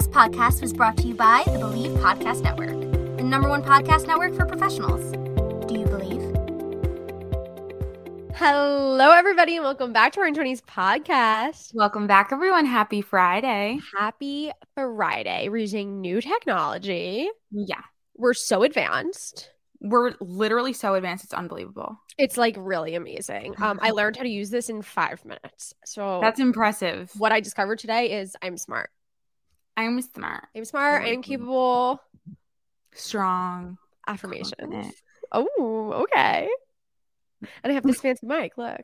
This podcast was brought to you by the Believe Podcast Network, the number one podcast network for professionals. Do you believe? Hello, everybody, and welcome back to our Twenties podcast. Welcome back, everyone. Happy Friday. Happy Friday. We're using new technology. Yeah. We're so advanced. We're literally so advanced, it's unbelievable. It's like really amazing. Um, I learned how to use this in five minutes. So That's impressive. what I discovered today is I'm smart. I'm smart, I'm smart. I'm capable. strong. Affirmations. confident. Oh, okay. And I have this fancy mic. Look,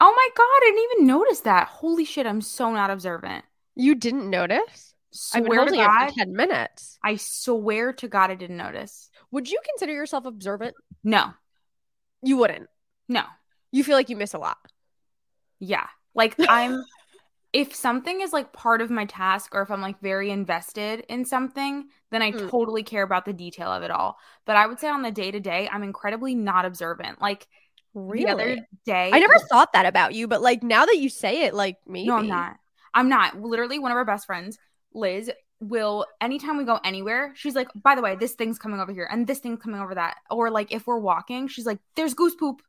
Oh my God, I didn't even notice that. Holy shit, I'm so not observant. you didn't notice. I've been Swear to holding it for ten minutes. I swear to God, I didn't notice. Would you consider yourself observant? No, You wouldn't. no. You feel like you miss a lot. Yeah. Like I'm if something is like part of my task or if I'm like very invested in something, then I Mm. totally care about the detail of it all. But I would say on the day to day, I'm incredibly not observant. Like the other day I never thought that about you, but like now that you say it, like maybe. No, I'm not. I'm not. Literally one of our best friends, Liz, will anytime we go anywhere, she's like, by the way, this thing's coming over here and this thing's coming over that. Or like if we're walking, she's like, there's goose poop.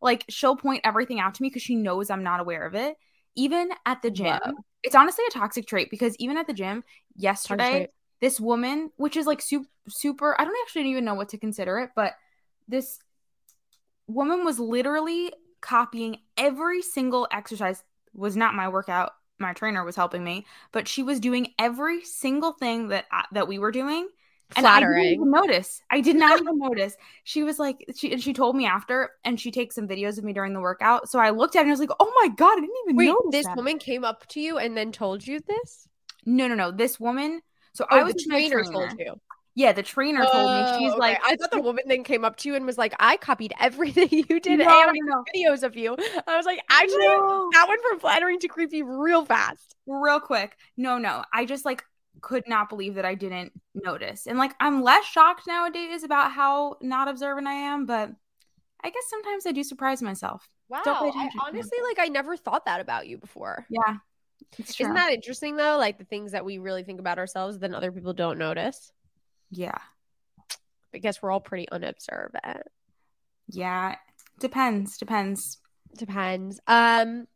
Like she'll point everything out to me because she knows I'm not aware of it. Even at the gym, it's honestly a toxic trait because even at the gym yesterday, this woman, which is like super, super, I don't actually even know what to consider it, but this woman was literally copying every single exercise. Was not my workout. My trainer was helping me, but she was doing every single thing that I, that we were doing. And I didn't Flattering. even notice. I did not even notice. She was like, she and she told me after, and she takes some videos of me during the workout. So I looked at it and I was like, oh my god, I didn't even Wait, notice this that. woman came up to you and then told you this? No, no, no. This woman. So Oh, I was the my trainer told you. Yeah, the trainer told me. Oh, She's Oh, like. I thought the woman then came up to you and was like, I copied everything you did No, and no. videos of you. I was like, actually, No. that went from flattering to creepy real fast. real quick. No, no. I just like could not believe that I didn't notice. And like I'm less shocked nowadays about how not observant I am, but I guess sometimes I do surprise myself. Wow. I honestly, like, I never thought that about you before. Yeah. It's true. Isn't that interesting though? Like the things that we really think about ourselves, then other people don't notice. yeah. I guess we're all pretty unobservant. Yeah. Depends. Depends. Depends. Um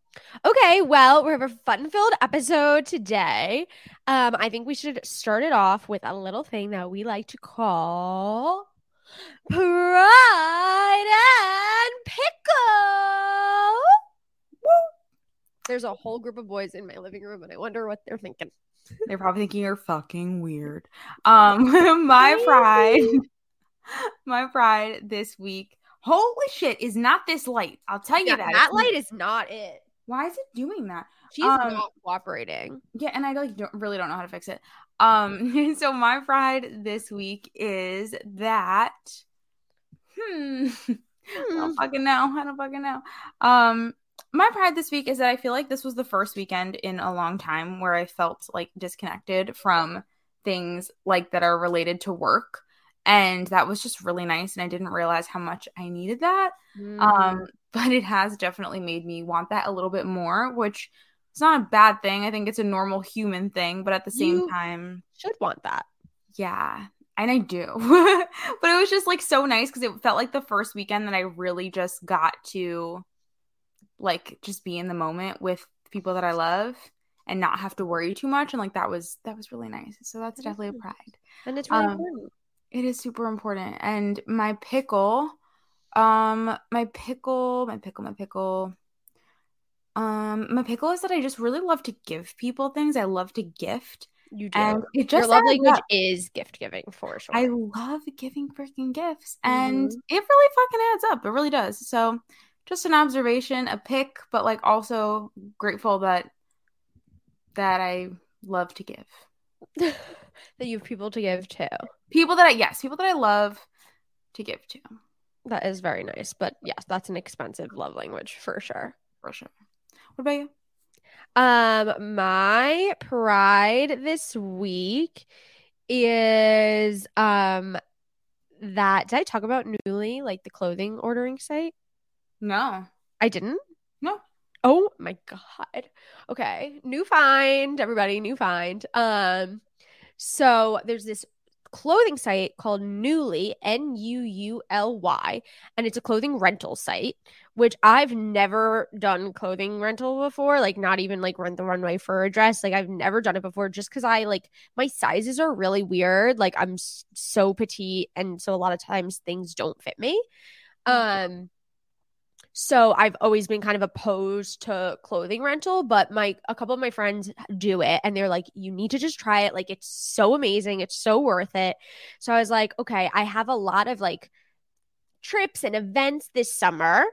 okay, well, we have a fun-filled episode today. Um I think we should start it off with a little thing that we like to call Pride and Pickle. There's a whole group of boys in my living room and I wonder what they're thinking. They're probably thinking you're fucking weird. Um my pride. My pride this week. Holy shit, is not this light. I'll tell you Yeah, that. that light is not it. Why is it doing that? She's Um, not cooperating. Yeah, and I like don't, really don't know how to fix it. Um, so my pride this week is that. Hmm. I don't fucking know. I don't fucking know. Um, my pride this week is that I feel like this was the first weekend in a long time where I felt like disconnected from things like that are related to work, and that was just really nice. And I didn't realize how much I needed that. Mm. Um, but it has definitely made me want that a little bit more, which is not a bad thing. I think it's a normal human thing, but at the same You- time, should want that. yeah, and I do. but it was just like so nice because it felt like the first weekend that I really just got to like just be in the moment with people that I love and not have to worry too much. And like that was that was really nice. So that's definitely a pride. And it's really Um, important. It is super important. And my pickle, um, my pickle, my pickle, my pickle. Um, my pickle is that I just really love to give people things. I love to gift. You do. And it Your just love adds language up. is gift giving for sure. I love giving freaking gifts. And Mhm. it really fucking adds up. It really does. So just an observation, a pick, but like also grateful that that I love to give. that you have people to give to. People that I yes, people that I love to give to That is very nice. But yes, that's an expensive love language for sure. for sure. What about you? Um, my pride this week is um that did I talk about Nuuly, like the clothing ordering site? No. I didn't. No. Oh my god. Okay, new find, everybody, new find. Um, so there's this clothing site called Nuuly, N U U L Y, and it's a clothing rental site, which I've never done clothing rental before, like not even like rent the runway for a dress. Like I've never done it before just because I like my sizes are really weird. Like I'm so petite, and so a lot of times things don't fit me. Um, so I've always been kind of opposed to clothing rental, but my a couple of my friends do it and they're like you need to just try it like it's so amazing, it's so worth it. So I was like, okay, I have a lot of like trips and events this summer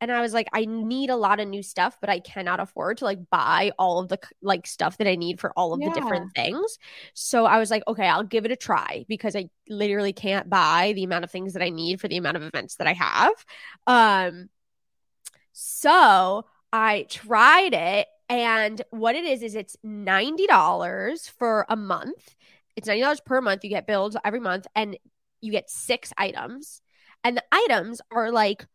and I was like I need a lot of new stuff, but I cannot afford to like buy all of the like stuff that I need for all of Yeah. the different things. So I was like, okay, I'll give it a try because I literally can't buy the amount of things that I need for the amount of events that I have. Um so I tried it, and what it is is it's ninety dollars for a month. It's ninety dollars per month. You get billed every month, and you get six items. And the items are like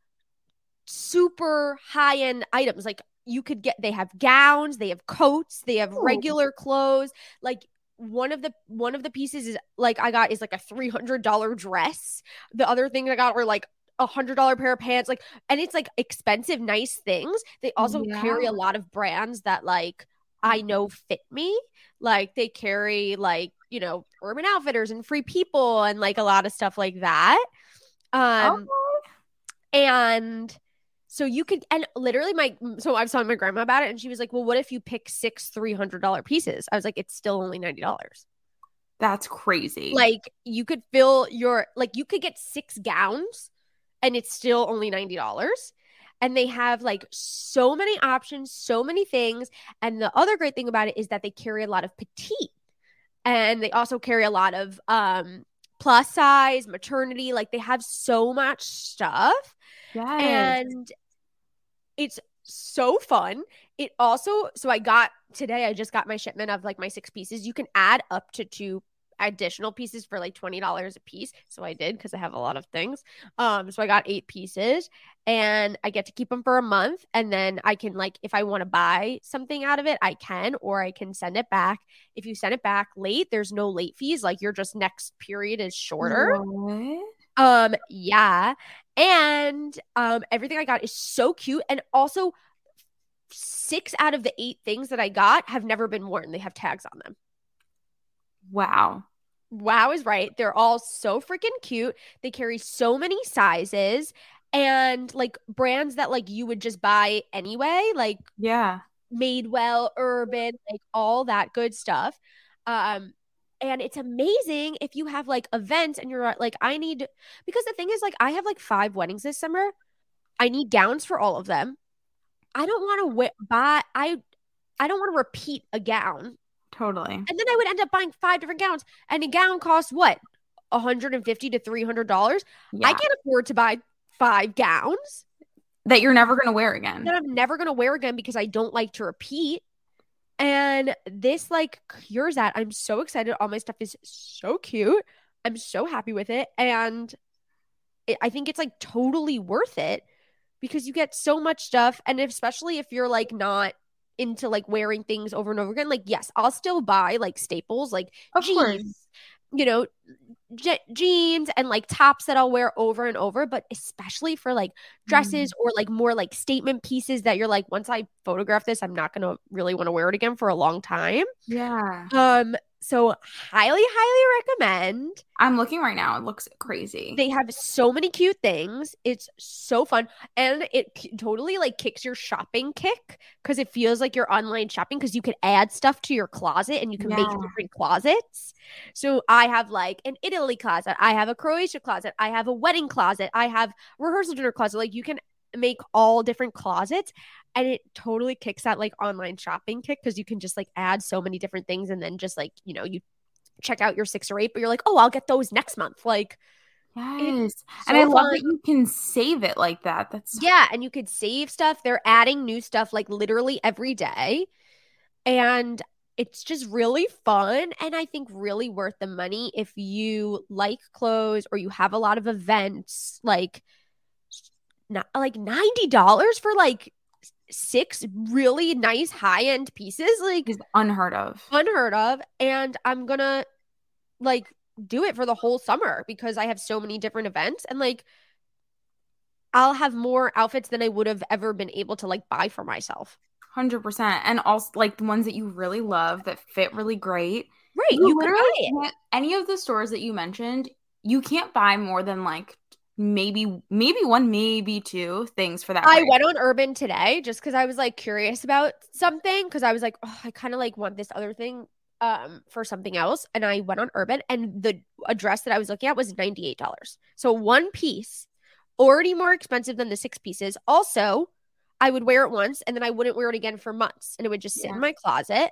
super high end items. Like you could get, they have gowns, they have coats, they have Ooh. regular clothes. Like one of the one of the pieces is like I got is like a three hundred dollar dress. The other thing I got were like a hundred dollar pair of pants. Like and it's like expensive, nice things. They also carry a lot of brands that like I know fit me. Like they carry like, you know, Urban Outfitters and Free People and like a lot of stuff like that. Um and so you could and literally my so I was telling my grandma about it and she was like, Well, what if you pick six three hundred dollar pieces? I was like, It's still only ninety dollars. That's crazy. Like you could fill your like you could get six gowns and it's still only ninety dollars. And they have like so many options, so many things. And the other great thing about it is that they carry a lot of petite. And they also carry a lot of um plus size, maternity. Like they have so much stuff yes. and it's so fun. It also, so I got today, I just got my shipment of like my six pieces. You can add up to two additional pieces for like $20 a piece. So I did because I have a lot of things. Um, so I got eight pieces and I get to keep them for a month. And then I can, like, if I want to buy something out of it, I can, or I can send it back. If you send it back late, there's no late fees. Like, your just next period is shorter. What? Um, yeah. And um everything I got is so cute. And also six out of the eight things that I got have never been worn. They have tags on them. Wow. Wow is right. They're all so freaking cute. They carry so many sizes and like brands that like you would just buy anyway, like Yeah. Madewell, Urban, like all that good stuff. Um, and it's amazing if you have like events and you're like, I need because the thing is like I have like five weddings this summer. I need gowns for all of them. I don't want to wi- buy. I I don't want to repeat a gown, Totally. and then I would end up buying five different gowns, and a gown costs what, hundred and fifty to three hundred dollars. Yeah. I can't afford to buy five gowns that you're never gonna wear again. that I'm never gonna wear again because I don't like to repeat. And this like cures that. I'm so excited. All my stuff is so cute. I'm so happy with it, and it, I think it's like totally worth it because you get so much stuff, and especially if you're like not into like wearing things over and over again. Like, yes, I'll still buy like staples, like Of jeans, course. you know, je- jeans and like tops that I'll wear over and over, but especially for like dresses or like more like statement pieces that you're like, once I photograph this, I'm not gonna really want to wear it again for a long time. Yeah. Um, so highly, highly recommend. I'm looking right now. It looks crazy. They have so many cute things. It's so fun, and it k- totally like kicks your shopping kick because it feels like you're online shopping because you can add stuff to your closet and you can make Yeah. different closets. So I have like an Italy closet, I have a Croatia closet, I have a wedding closet, I have rehearsal dinner closet. Like you can make all different closets and it totally kicks that like online shopping kick because you can just like add so many different things and then just like you know you check out your six or eight, but you're like, oh, I'll get those next month. Like, Yes. so and I love fun. that you can save it like that. That's Yeah, and you could save stuff. They're adding new stuff like literally every day. And it's just really fun and I think really worth the money if you like clothes or you have a lot of events like not like $90 for like six really nice high-end pieces like is unheard of. unheard of and I'm going to like do it for the whole summer because I have so many different events and like I'll have more outfits than I would have ever been able to like buy for myself. Hundred percent. And also like the ones that you really love that fit really great. Right. You, could literally any of the stores that you mentioned, you can't buy more than like maybe maybe one, maybe two things for that. I went on Urban today just because I was like curious about something because I was like, oh, I kind of like want this other thing um for something else. And I went on Urban and the address that I was looking at was $98. So one piece, already more expensive than the six pieces. Also, I would wear it once and then I wouldn't wear it again for months. And it would just sit Yeah. in my closet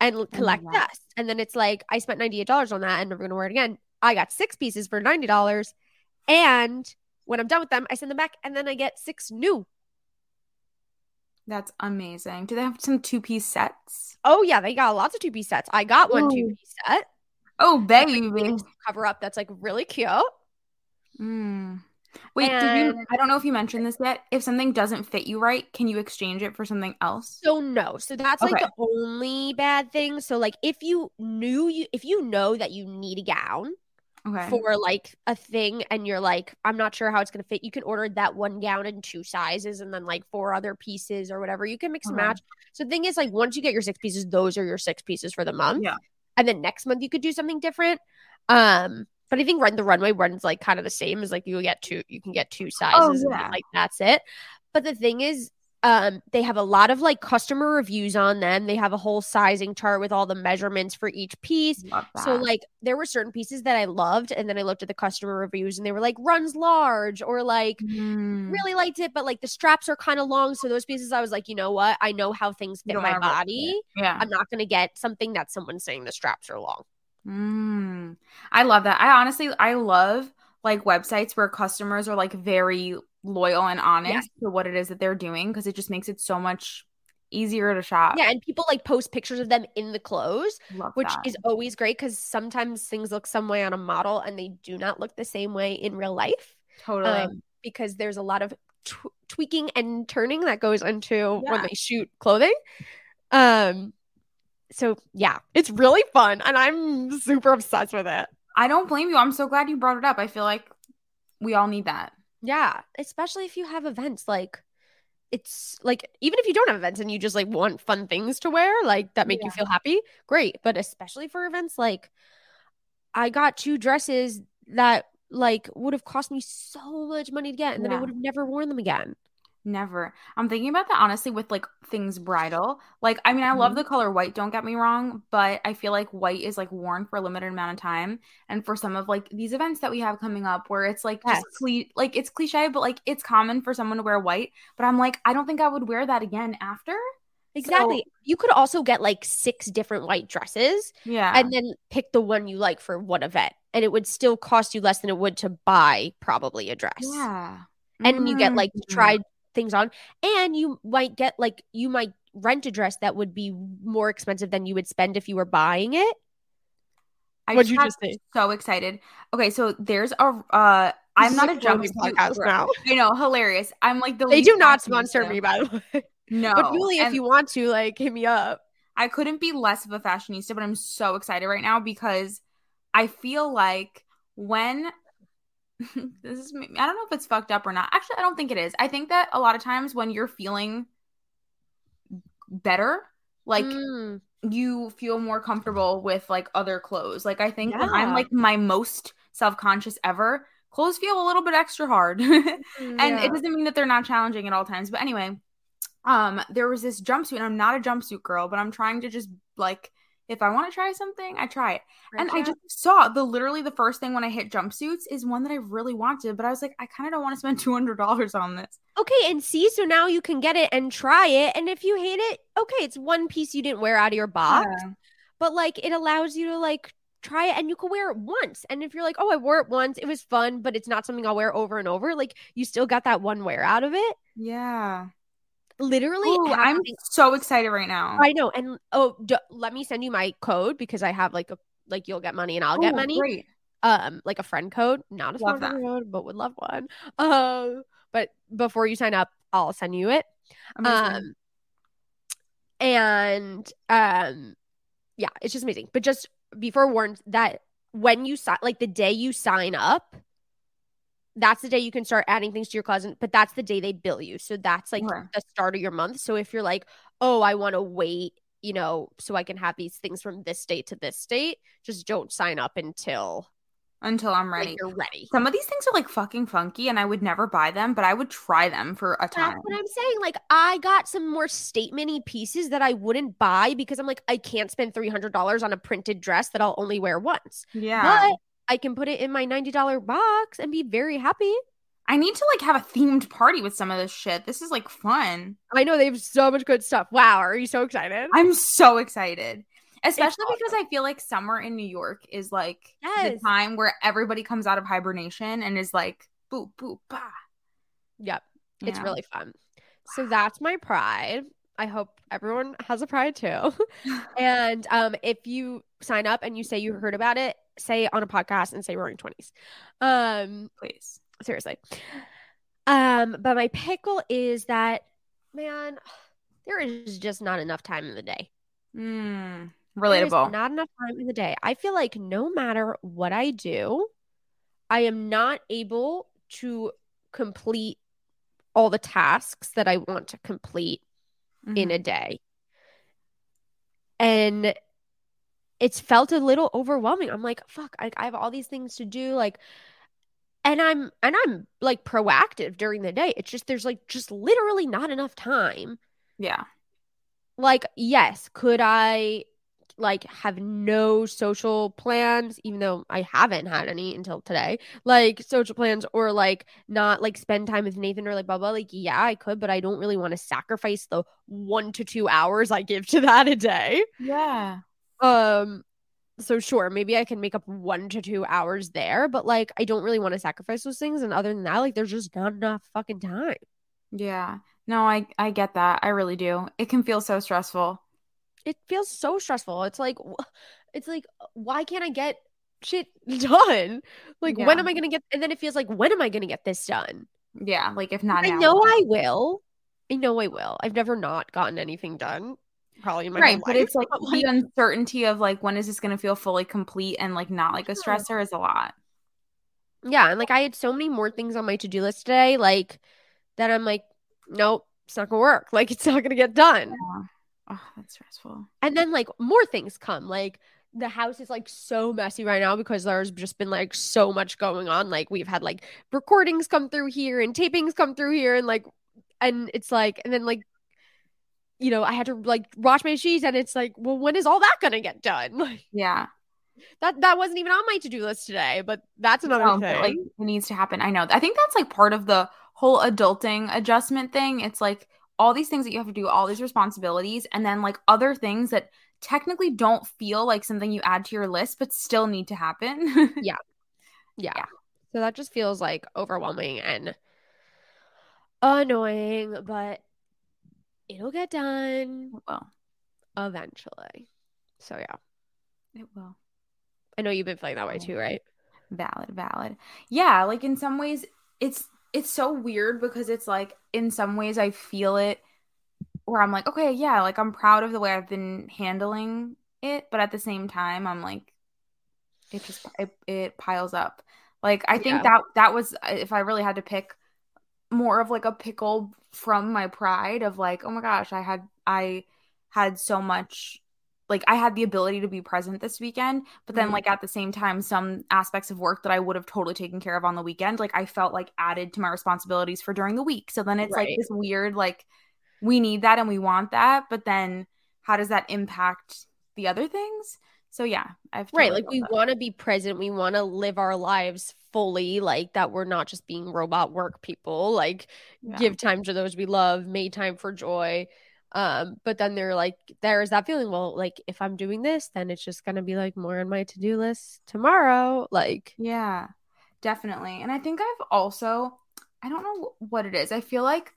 and collect dust. And then it's like I spent $98 on that and never gonna wear it again. I got six pieces for $90. And when I'm done with them, I send them back and then I get six new. That's amazing. Do they have some two piece sets? Oh yeah, they got lots of two piece sets. I got one two piece set. Oh baby. cover up that's like really cute. Mm. Wait, did And- you I don't know if you mentioned this yet. If something doesn't fit you right, can you exchange it for something else? So no, so that's like Okay. the only bad thing. So like if you knew you if you know that you need a gown Okay. for like a thing and you're like I'm not sure how it's gonna fit, you can order that one gown in two sizes and then like four other pieces or whatever. You can mix and Okay. match. So the thing is like once you get your six pieces, those are your six pieces for the month. Yeah. And then next month you could do something different. Um, but I think run the runway runs like kind of the same as like you get two, you can get two sizes, Oh, yeah. like that's it. But the thing is, um, they have a lot of like customer reviews on them. They have a whole sizing chart with all the measurements for each piece. So like there were certain pieces that I loved, and then I looked at the customer reviews and they were like runs large or like Mm. really liked it, but like the straps are kind of long. So those pieces I was like, you know what? I know how things fit my body. Yeah. I'm not gonna get something that someone's saying the straps are long. Mm. I love that. I honestly I love like websites where customers are like very loyal and honest to what it is that they're doing because it just makes it so much easier to shop. Yeah, and people like post pictures of them in the clothes, Love which that. is always great because sometimes things look some way on a model and they do not look the same way in real life. totally Um, because there's a lot of tw- tweaking and turning that goes into when they shoot clothing. Um, so yeah, it's really fun, and I'm super obsessed with it. I don't blame you. I'm so glad you brought it up. I feel like we all need that. Yeah, especially if you have events like it's like even if you don't have events and you just like want fun things to wear like that make you feel happy, great. But especially for events like I got two dresses that like would have cost me so much money to get and then I would have never worn them again. Never. I'm thinking about that honestly with like things bridal. Like, I mean, I love Mhm. the color white, don't get me wrong, but I feel like white is like worn for a limited amount of time. And for some of like these events that we have coming up where it's like just Yes. cle- like it's cliche, but like it's common for someone to wear white. But I'm like, I don't think I would wear that again after. Exactly. you could also get like six different white dresses Yeah. and then pick the one you like for one event and it would still cost you less than it would to buy probably a dress. yeah. and you get like to Mm. try things on and you might get like you might rent a dress that would be more expensive than you would spend if you were buying it I What'd just you just say? so excited. Okay, so there's a uh I'm not a jumpsuit podcast now. You know, hilarious. I'm like the they do not sponsor me by the way No. but really if you want to like hit me up I couldn't be less of a fashionista, but I'm so excited right now because I feel like when this is I don't know if it's fucked up or not. Actually, I don't think it is. I think that a lot of times when you're feeling better, like Mm, you feel more comfortable with like other clothes. Like I think when I'm like my most self-conscious ever, clothes feel a little bit extra hard. and yeah. it doesn't mean that they're not challenging at all times but anyway um there was this jumpsuit and i'm not a jumpsuit girl but i'm trying to just like if i want to try something i try it and i uh-huh. just saw the literally the first thing when i hit jumpsuits is one that i really wanted but i was like i kind of don't want to spend $200 on this okay and see so now you can get it and try it and if you hate it okay it's one piece you didn't wear out of your box Yeah. but like it allows you to like try it and you can wear it once. And if you're like, oh, I wore it once, it was fun, but it's not something I'll wear over and over, like you still got that one wear out of it. Yeah. Literally, Ooh, I'm so excited right now. I know. And oh, d- let me send you my code because I have like a like you'll get money and I'll get money. Great. Um, like a friend code, not a sponsor code, but would love one. Um, but before you sign up, I'll send you it. Um, and um, yeah, it's just amazing. But just be forewarned that when you sign, like the day you sign up, that's the day you can start adding things to your closet. But that's the day they bill you, so that's like Okay. the start of your month. So if you're like, oh, I want to wait, you know, so I can have these things from this date to this date, just don't sign up until Until I'm like, ready. you're ready. Some of these things are like fucking funky and I would never buy them, but I would try them for a That's time. what I'm saying. Like, I got some more statementy pieces that I wouldn't buy because I'm like, I can't spend three hundred dollars on a printed dress that I'll only wear once. Yeah. But I can put it in my ninety dollar box and be very happy. I need to like have a themed party with some of this shit. This is like fun. I know they have so much good stuff. Wow, are you so excited? I'm so excited. Especially awesome. because I feel like summer in New York is like Yes. the time where everybody comes out of hibernation and is like boop boop bah. yep, you it's know? really fun. So that's my pride. I hope everyone has a pride too. and um, if you sign up and you say you heard about it, say on a podcast and say RAWring Twenties. Um, please. seriously. Um, but my pickle is that man, there is just not enough time in the day. Mm, relatable. not enough time in the day. I feel like no matter what I do, I am not able to complete all the tasks that I want to complete in Mhm. a day. And it's felt a little overwhelming. I'm like, fuck, I, I have all these things to do. Like, and I'm and I'm like proactive during the day. It's just there's like just literally not enough time. yeah. Like, yes, could I like have no social plans, even though I haven't had any until today? Like social plans or like not like spend time with Nathan or like blah blah. Like, yeah, I could, but I don't really want to sacrifice the one to two hours I give to that a day. Yeah. Um, so sure, maybe I can make up one to two hours there, but like I don't really want to sacrifice those things. And other than that, like there's just not enough fucking time. Yeah. No, I I get that. I really do. It can feel so stressful. It feels so stressful. It's like, it's like, why can't I get shit done? Like, when am I gonna get? And then it feels like, when am I gonna get this done? Yeah, like if not I now. know? I will. I know I will. I've never not gotten anything done. Probably in my right, but life. it's like the uncertainty of like when is this going to feel fully complete and like not like a stressor is a lot. Yeah, and like I had so many more things on my to-do list today, like that I'm like, nope, it's not gonna work. Like it's not gonna get done. Yeah. Oh, that's stressful. And then like more things come. Like the house is like so messy right now because there's just been like so much going on. Like we've had like recordings come through here and tapings come through here and like and it's like and then like you know, I had to like wash my sheets and it's like, well, when is all that gonna get done? Like Yeah. that that wasn't even on my to-do list today, but that's another No, thing. like it needs to happen. I know. I think that's like part of the whole adulting adjustment thing. It's like all these things that you have to do, all these responsibilities, and then like other things that technically don't feel like something you add to your list, but still need to happen. Yeah. Yeah. Yeah. So that just feels like overwhelming and annoying, but it'll get done well, eventually. So yeah. it will. I know you've been feeling that way too, right? Valid, valid. Yeah, like in some ways it's it's so weird because it's like in some ways I feel it where I'm like, okay, yeah, like I'm proud of the way I've been handling it, but at the same time I'm like it just it, it piles up. Like I think Yeah. that that was if I really had to pick more of like a pickle from my pride of like, oh my gosh, I had I had so much like I had the ability to be present this weekend, but then Mhm. like at the same time some aspects of work that I would have totally taken care of on the weekend, like I felt like added to my responsibilities for during the week. So then it's like this weird like we need that and we want that, but then how does that impact the other things? So yeah, I've Right. Like we want to be present. We want to live our lives fully, like that we're not just being robot work people. Like Yeah. give time to those we love, make time for joy. Um, but then they're like, there's that feeling. Well, like if I'm doing this, then it's just gonna be like more on my to do list tomorrow. Like, Yeah, definitely. And I think I've also, I don't know what it is. I feel like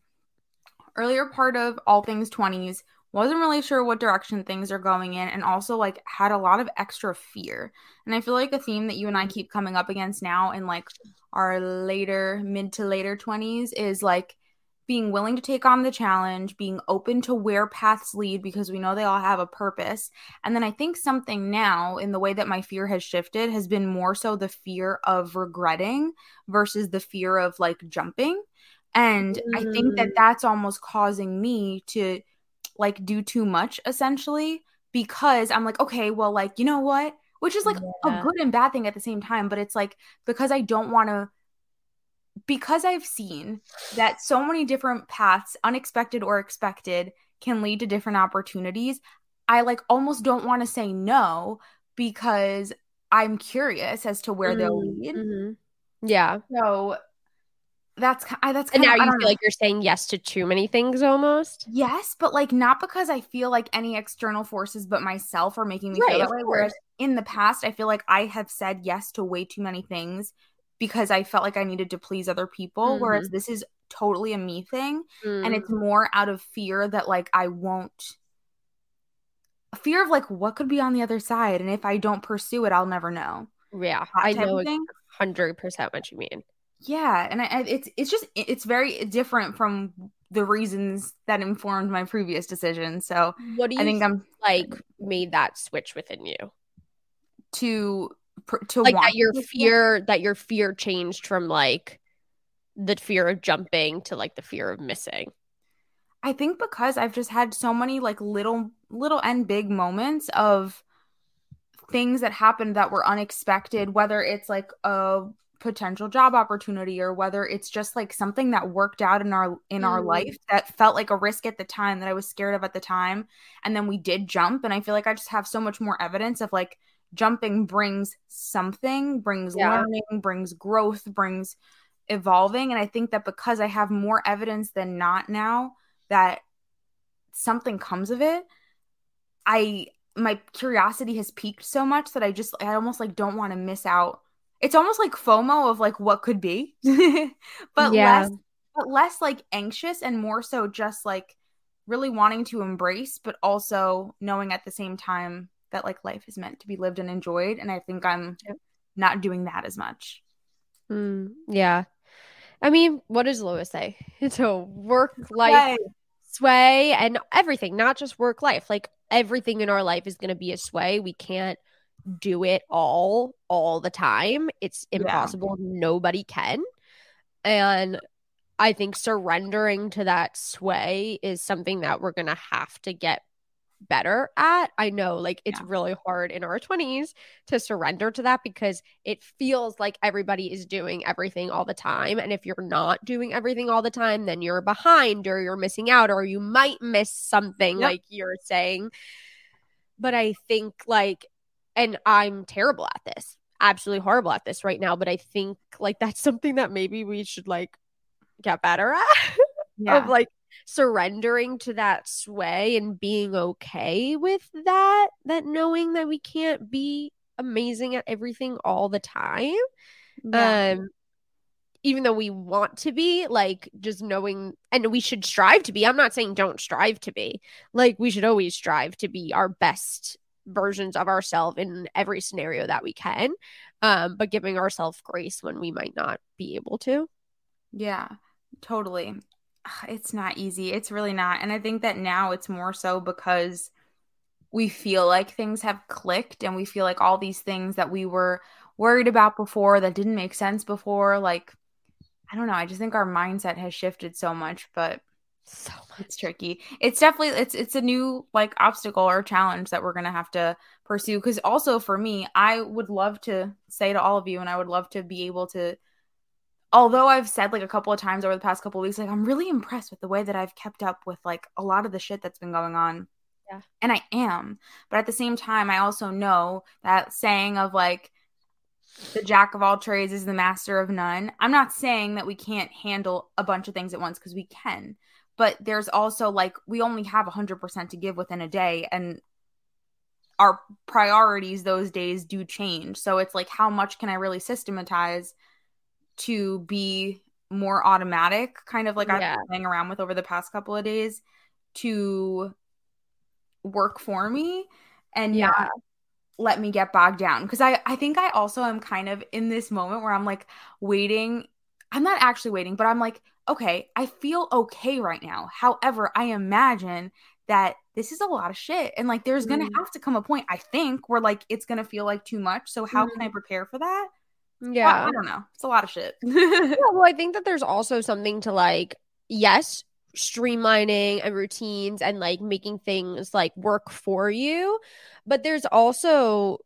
earlier part of all things 20s wasn't really sure what direction things are going in and also like had a lot of extra fear. And I feel like a theme that you and I keep coming up against now in like our later mid to later 20s is like being willing to take on the challenge, being open to where paths lead because we know they all have a purpose. And then I think something now in the way that my fear has shifted has been more so the fear of regretting versus the fear of like jumping. And I think that Mm. that's almost causing me to like do too much essentially because I'm like, okay, well, like, you know what? Which is like Yeah. a good and bad thing at the same time. But it's like because I don't want to, because I've seen that so many different paths, unexpected or expected, can lead to different opportunities. I like almost don't want to say no because I'm curious as to where they'll Mm, lead. mhm. yeah. So that's I, that's And now of, you feel know. like you're saying yes to too many things almost. Yes, but like not because I feel like any external forces but myself are making me Right, feel that way. Whereas in the past, I feel like I have said yes to way too many things because I felt like I needed to please other people. Whereas this is totally a me thing. And Mm, it's more out of fear that like I won't fear of like what could be on the other side. And if I don't pursue it, I'll never know. yeah, That I know hundred percent what you mean. Yeah, and I, I- it's it's just it's very different from the reasons that informed my previous decision. So What do you I think I'm like made that switch within you? to to Like that your fear that your fear changed from like the fear of jumping to like the fear of missing. I think because I've just had so many like little little and big moments of things that happened that were unexpected, whether it's like a potential job opportunity or whether it's just like something that worked out in our in our Mm. life that felt like a risk at the time that I was scared of at the time and then we did jump and I feel like I just have so much more evidence of like jumping brings something, brings Yeah. learning, brings growth, brings evolving and I think that because I have more evidence than not now that something comes of it i my curiosity has peaked so much that i just i almost like don't want to miss out it's almost like fomo of like what could be but Yeah. less but less like anxious and more so just like really wanting to embrace but also knowing at the same time that like life is meant to be lived and enjoyed and i think i'm Yep. not doing that as much Mm, yeah. I mean, what does Lois say? It's a work life Right. sway and everything, not just work life. Like everything in our life is going to be a sway. We can't do it all all the time. It's Yeah. impossible. Nobody can. And I think surrendering to that sway is something that we're going to have to get better at. I know like it's Yeah. really hard in our 20s to surrender to that because it feels like everybody is doing everything all the time. And if you're not doing everything all the time, then you're behind or you're missing out or you might miss something Yep. like you're saying. But I think like, and I'm terrible at this, absolutely horrible at this right now. But I think like that's something that maybe we should like get better at yeah of like surrendering to that sway and being okay with that that knowing that we can't be amazing at everything all the time Yeah. um even though we want to be like just knowing and we should strive to be i'm not saying don't strive to be like we should always strive to be our best versions of ourselves in every scenario that we can um but giving ourselves grace when we might not be able to Yeah, totally. It's not easy. It's really not. And I think that now it's more so because we feel like things have clicked and we feel like all these things that we were worried about before that didn't make sense before, like, I don't know. I just think our mindset has shifted so much, but so much it's tricky. It's definitely it's it's a new like obstacle or challenge that we're gonna have to pursue. Because also for me, I would love to say to all of you, and I would love to be able to. Although I've said like a couple of times over the past couple of weeks, like I'm really impressed with the way that I've kept up with like a lot of the shit that's been going on. Yeah. And I am. But at the same time, I also know that saying of like the jack of all trades is the master of none. I'm not saying that we can't handle a bunch of things at once because we can. But there's also like we only have 100% to give within a day and our priorities those days do change. So it's like how much can I really systematize to be more automatic kind of like I've been playing around with over the past couple of days to work for me and Yeah. let me get bogged down because I I think I also am kind of in this moment where I'm like waiting I'm not actually waiting but I'm like okay I feel okay right now however I imagine that this is a lot of shit and like there's gonna Mm. have to come a point I think where like it's gonna feel like too much so how can I prepare for that Yeah. I, I don't know it's a lot of shit Yeah, well, I think that there's also something to like, yes, streamlining and routines and like making things like work for you, but there's also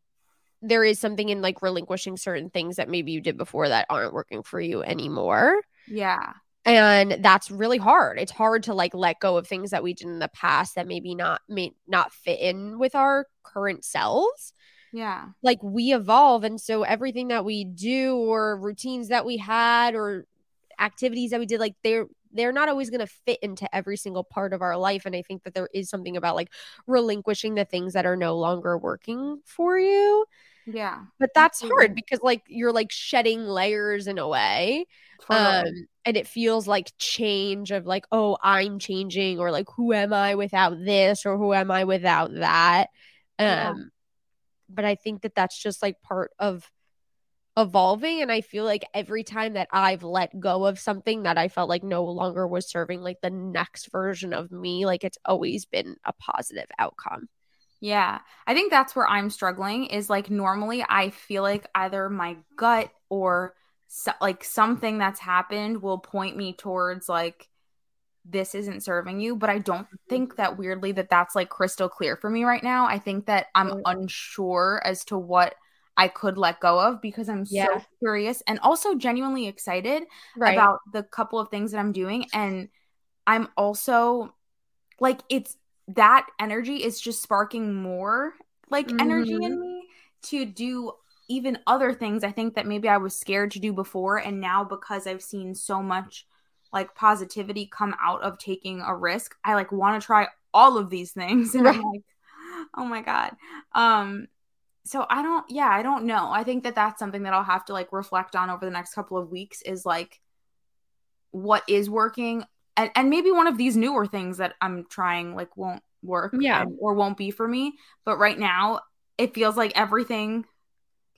there is something in like relinquishing certain things that maybe you did before that aren't working for you anymore. yeah And that's really hard. It's hard to like let go of things that we did in the past that maybe not may not fit in with our current selves. Yeah. Like we evolve and so everything that we do or routines that we had or activities that we did like they're they're not always going to fit into every single part of our life and i think that there is something about like relinquishing the things that are no longer working for you yeah but that's Absolutely. hard because like you're like shedding layers in a way totally. um and it feels like change of like oh i'm changing or like who am i without this or who am i without that um Yeah. but i think that that's just like part of evolving and i feel like every time that i've let go of something that i felt like no longer was serving like the next version of me like it's always been a positive outcome Yeah. I think that's where I'm struggling is like normally I feel like either my gut or so, like something that's happened will point me towards like this isn't serving you, but I don't mm-hmm. think that weirdly that that's like crystal clear for me right now. I think that I'm unsure as to what I could let go of because I'm Yeah. so curious and also genuinely excited right about the couple of things that I'm doing. And I'm also like, it's that energy is just sparking more like energy in me to do even other things I think that maybe I was scared to do before. And now because I've seen so much like positivity come out of taking a risk, I like want to try all of these things. And I'm like, oh my God. Um, so I don't, yeah, I don't know. I think that that's something that I'll have to like reflect on over the next couple of weeks is like what is working and, and maybe one of these newer things that I'm trying like won't work Yeah. and- or won't be for me. But right now it feels like everything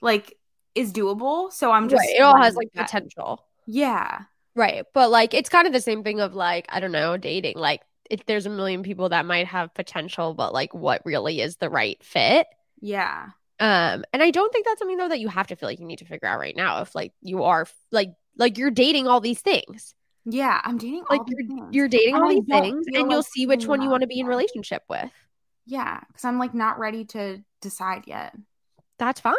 like is doable. So I'm just right. it all has like that. potential Yeah. Right. But like it's kind of the same thing of like, I don't know, dating. Like if there's a million people that might have potential, but like what really is the right fit. Yeah. Um, and I don't think that's something though that you have to feel like you need to figure out right now. If like you are like like you're dating all these things. Yeah. I'm dating Like all you're you're dating all these things and you'll see which one you want to be in relationship with. Yeah. Because I'm like not ready to decide yet. That's fine.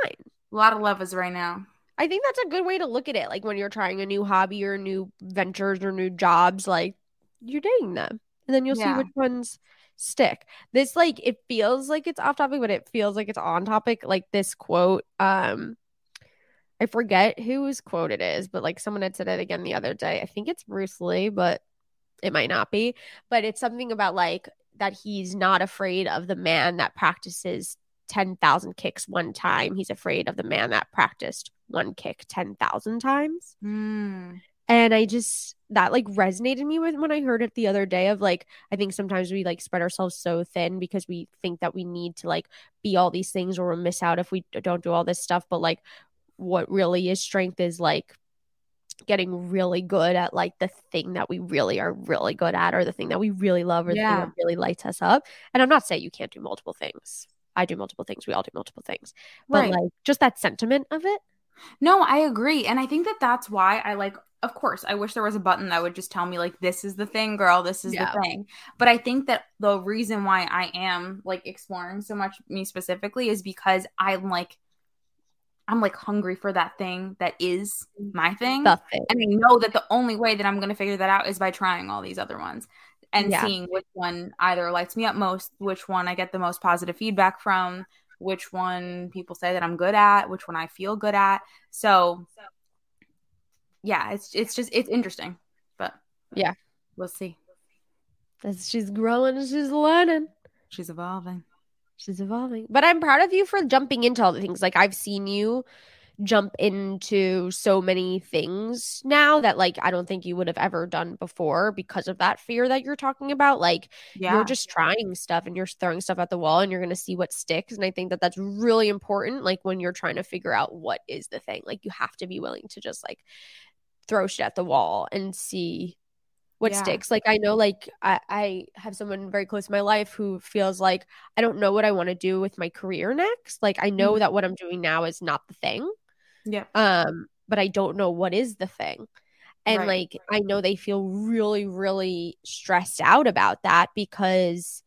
A lot of levers right now. I think that's a good way to look at it. Like when you're trying a new hobby or new ventures or new jobs, like you're dating them. And then you'll see which ones stick. This like it feels like it's off topic, but it feels like it's on topic. Like this quote, um, I forget whose quote it is, but like someone had said it again the other day. I think it's Bruce Lee, but it might not be. But it's something about like that he's not afraid of the man that practices 10,000 kicks one time. He's afraid of the man that practiced one kick 10,000 times. Mm. And I just, that like resonated me with when I heard it the other day of like, I think sometimes we like spread ourselves so thin because we think that we need to like be all these things or we'll miss out if we don't do all this stuff. But like, what really is strength is like getting really good at like the thing that we really are really good at or the thing that we really love or the thing that really lights us up. And I'm not saying you can't do multiple things. I do multiple things. We all do multiple things. But Right. like just that sentiment of it. No, I agree. And I think that that's why I like, of course, I wish there was a button that would just tell me, like, this is the thing, girl, this is Yeah. the thing. But I think that the reason why I am like exploring so much, me specifically, is because I'm like, I'm like hungry for that thing that is mm. my thing. Thing. and I know that the only way that I'm going to figure that out is by trying all these other ones and Yeah. seeing which one either lights me up most, which one I get the most positive feedback from, which one people say that I'm good at, which one I feel good at. So yeah, it's it's just it's interesting. But Yeah. We'll see. As she's growing, she's learning. She's evolving. She's evolving. But I'm proud of you for jumping into all the things. Like I've seen you jump into so many things now that like I don't think you would have ever done before because of that fear that you're talking about. Like Yeah. you're just trying stuff and you're throwing stuff at the wall and you're going to see what sticks and I think that that's really important like when you're trying to figure out what is the thing. Like you have to be willing to just like throw shit at the wall and see what Yeah. sticks. Like I know like I, I have someone very close to my life who feels like I don't know what I want to do with my career next. Like I know Mhm. that what I'm doing now is not the thing. yeah. Um, but I don't know what is the thing. And Right. like I know they feel really, really stressed out about that because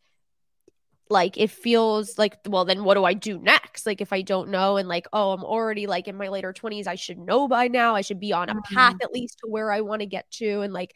like it feels like well then what do I do next? Like if I don't know and like oh I'm already like in my later 20s I should know by now. I should be on a path mm-hmm. at least to where I want to get to and like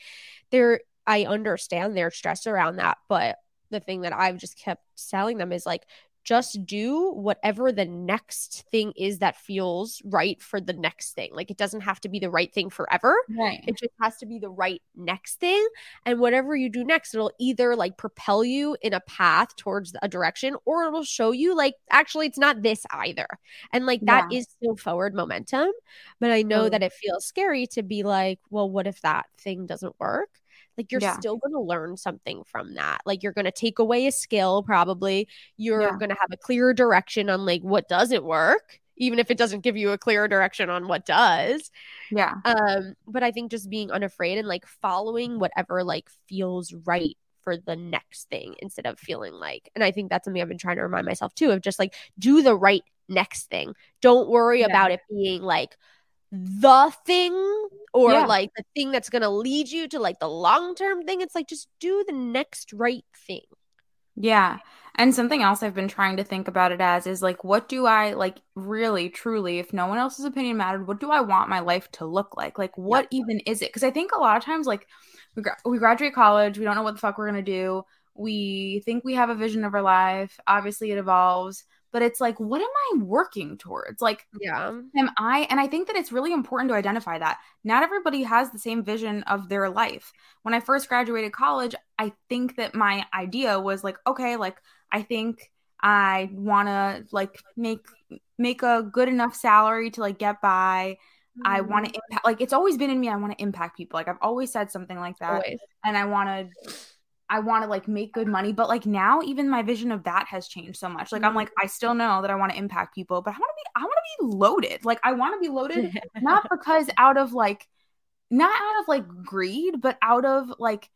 there I understand their stress around that, but the thing that I've just kept telling them is like just do whatever the next thing is that feels right for the next thing. Like it doesn't have to be the right thing forever. Right. It just has to be the right next thing. And whatever you do next, it'll either like propel you in a path towards a direction or it'll show you like actually it's not this either. And like that Yeah. is still forward momentum. But I know that it feels scary to be like, well, what if that thing doesn't work? Like you're Yeah. still going to learn something from that. Like you're going to take away a skill probably. You're Yeah. going to have a clearer direction on like what doesn't work, even if it doesn't give you a clearer direction on what does Yeah. um but i think just being unafraid and like following whatever like feels right for the next thing instead of feeling like and i think that's something i've been trying to remind myself too of just like do the right next thing don't worry Yeah. about it being like the thing or Yeah. like the thing that's going to lead you to like the long term thing it's like just do the next right thing Yeah. And something else I've been trying to think about it as is like, what do I like really, truly, if no one else's opinion mattered, what do I want my life to look like? Like, what even is it? Because I think a lot of times, like, we, gra- we graduate college, we don't know what the fuck we're going to do. We think we have a vision of our life. Obviously, it evolves, but it's like, what am I working towards? Like, yeah am I? And I think that it's really important to identify that. Not everybody has the same vision of their life. When I first graduated college, I think that my idea was like, okay, like I think I want to like make make a good enough salary to like get by. I mm-hmm. want to impact like it's always been in me I want to impact people. Like I've always said something like that always and I want to I want to like make good money, but like now even my vision of that has changed so much. Like I'm like I still know that I want to impact people, but I want to be I want to be loaded. Like I want to be loaded not because out of like not out of like greed, but out of like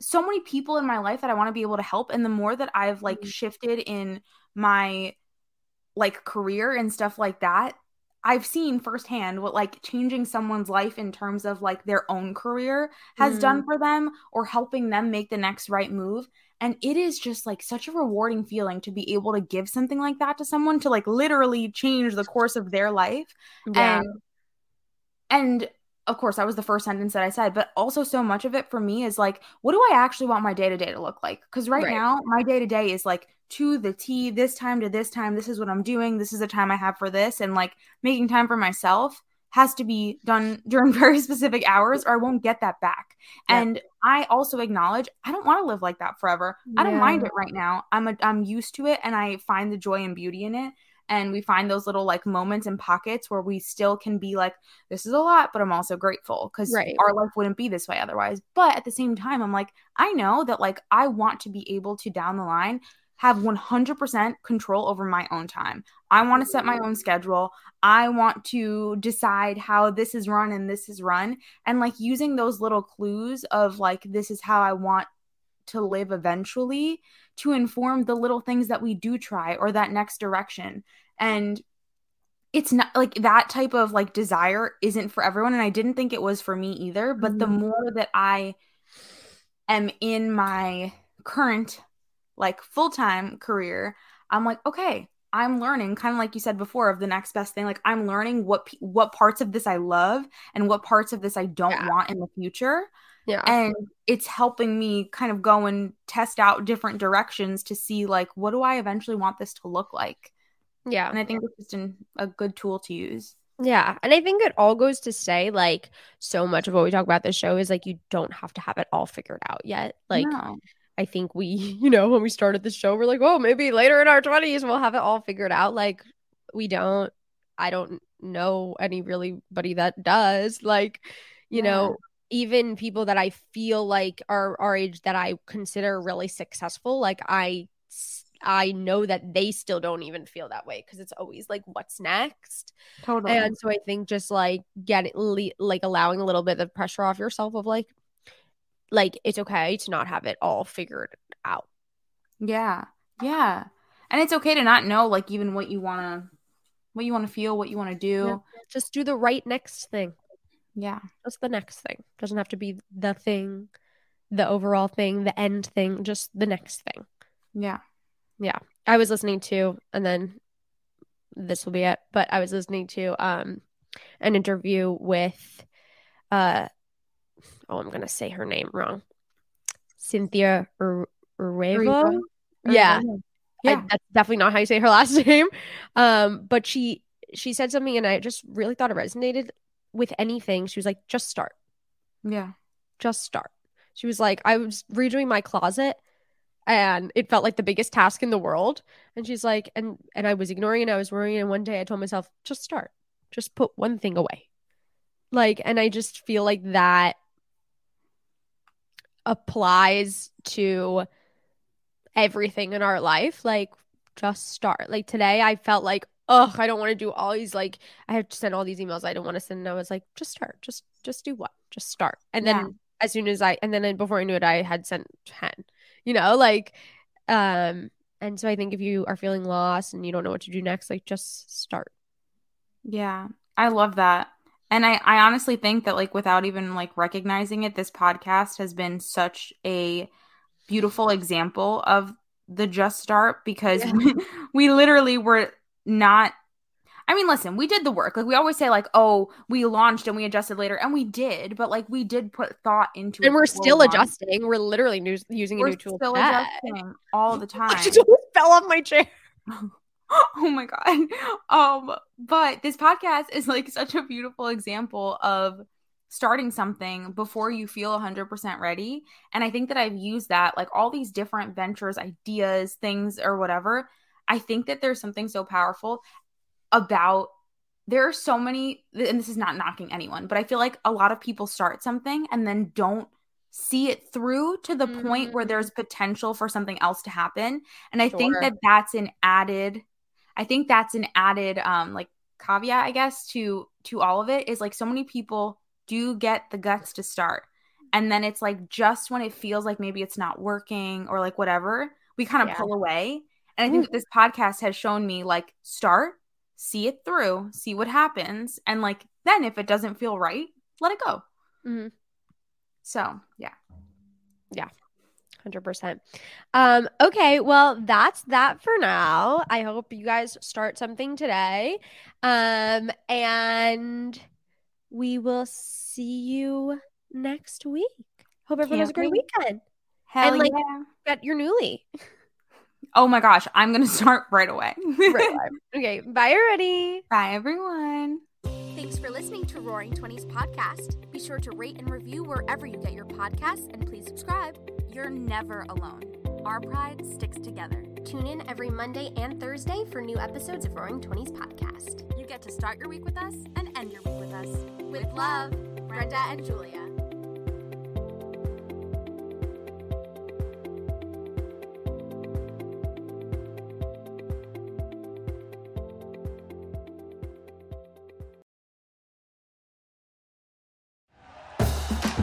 so many people in my life that I want to be able to help and the more that I've like Mhm. shifted in my like career and stuff like that, I've seen firsthand what like changing someone's life in terms of like their own career has done mm. for them or helping them make the next right move. And it is just like such a rewarding feeling to be able to give something like that to someone to like literally change the course of their life. yeah And and of course that was the first sentence that I said, but also so much of it for me is like, what do I actually want my day to day to look like? Because right, Right. now, my day to day is like to the T, this time to this time, this is what I'm doing, this is the time I have for this, and like making time for myself has to be done during very specific hours or I won't get that back. Yeah. And I also acknowledge I don't want to live like that forever. I don't mind it right now. I'm a, I'm used to it and I find the joy and beauty in it and we find those little like moments and pockets where we still can be like this is a lot but i'm also grateful because Right. our life wouldn't be this way otherwise but at the same time i'm like i know that like i want to be able to down the line have 100% control over my own time. I want to set my own schedule. I want to decide how this is run and this is run. And like using those little clues of like this is how i want to live eventually to inform the little things that we do try or that next direction. And it's not like that type of like desire isn't for everyone and i didn't think it was for me either. But the Mhm. more that i am in my current like full-time career i'm like okay i'm learning kind of like you said before of the next best thing like i'm learning what pe- what parts of this i love and what parts of this i don't Yeah. want in the future yeah and it's helping me kind of go and test out different directions to see like what do i eventually want this to look like yeah and i think it's just an, a good tool to use Yeah. And I think it all goes to say like so much of what we talk about this show is like you don't have to have it all figured out yet. Like No. I think we, you know, when we started the show, we're like, oh, maybe later in our 20s we'll have it all figured out. Like, we don't. I don't know any really buddy that does. Like, you Yeah. know, even people that I feel like are our age that I consider really successful, like I I know that they still don't even feel that way because it's always like what's next. Totally. And so I think just like getting le- like allowing a little bit of pressure off yourself of like like it's okay to not have it all figured out. yeah. Yeah. And it's okay to not know like even what you want to what you want to feel, what you want to do. Just do the right next thing. Yeah. Just the next thing. Doesn't have to be the thing, the overall thing, the end thing, just the next thing. Yeah. Yeah. I was listening to, and then this will be it, but I was listening to um an interview with uh oh I'm gonna say her name wrong. Cynthia Ur- Erivo. Erivo? Yeah. Yeah. I, that's definitely not how you say her last name. Um, but she she said something and I just really thought it resonated with anything. She was like, just start. Yeah. Just start. She was like, I was redoing my closet and it felt like the biggest task in the world. And she's like, and and I was ignoring it, and I was worrying, and one day I told myself, just start. Just put one thing away. Like, and I just feel like that applies to everything in our life. Like, just start. Like today, I felt like, oh, I don't want to do all these. Like, I have to send all these emails I don't want to send. And I was like, just start. Just, just do what? Just start. And then Yeah. as soon as I, and then before I knew it, I had sent ten. You know, like, um, and so I think if you are feeling lost and you don't know what to do next, like, just start. Yeah. I love that. And I, I honestly think that like without even like recognizing it, this podcast has been such a beautiful example of the just start because Yeah. we, we literally were not I mean, listen, we did the work. Like we always say, like, oh, we launched and we adjusted later, and we did, but like we did put thought into it. And we're still we adjusting. We're literally new- using a new tool. We're new tool. still adjusting all the time. I just fell off my chair. oh my god. Um but this podcast is like such a beautiful example of starting something before you feel 100% ready. And i think that i've used that like all these different ventures ideas things or whatever. I think that there's something so powerful about there are so many and this is not knocking anyone but i feel like a lot of people start something and then don't see it through to the point where Mhm. there's potential for something else to happen. And i think that that's an added i think that's an added um like caveat i guess to to all of it is like so many people do get the guts to start and then it's like just when it feels like maybe it's not working or like whatever we kind of Yeah. pull away and i think that this podcast has shown me like start see it through see what happens and like then if it doesn't feel right let it go Mm-hmm. so yeah. yeah 100%. Um, okay, well, that's that for now. I hope you guys start something today. Um, and we will see you next week. Hope everyone has a great wait. weekend. hell And, like- yeah Get your Nuuly. oh my gosh i'm gonna start right away Right. okay, bye already. bye everyone Thanks for listening to RAWring Twenties podcast. Be sure to rate and review wherever you get your podcasts, and please subscribe. You're never alone. Our pride sticks together. Tune in every Monday and Thursday for new episodes of RAWring Twenties podcast. You get to start your week with us and end your week with us. With love, Brenda and Julia.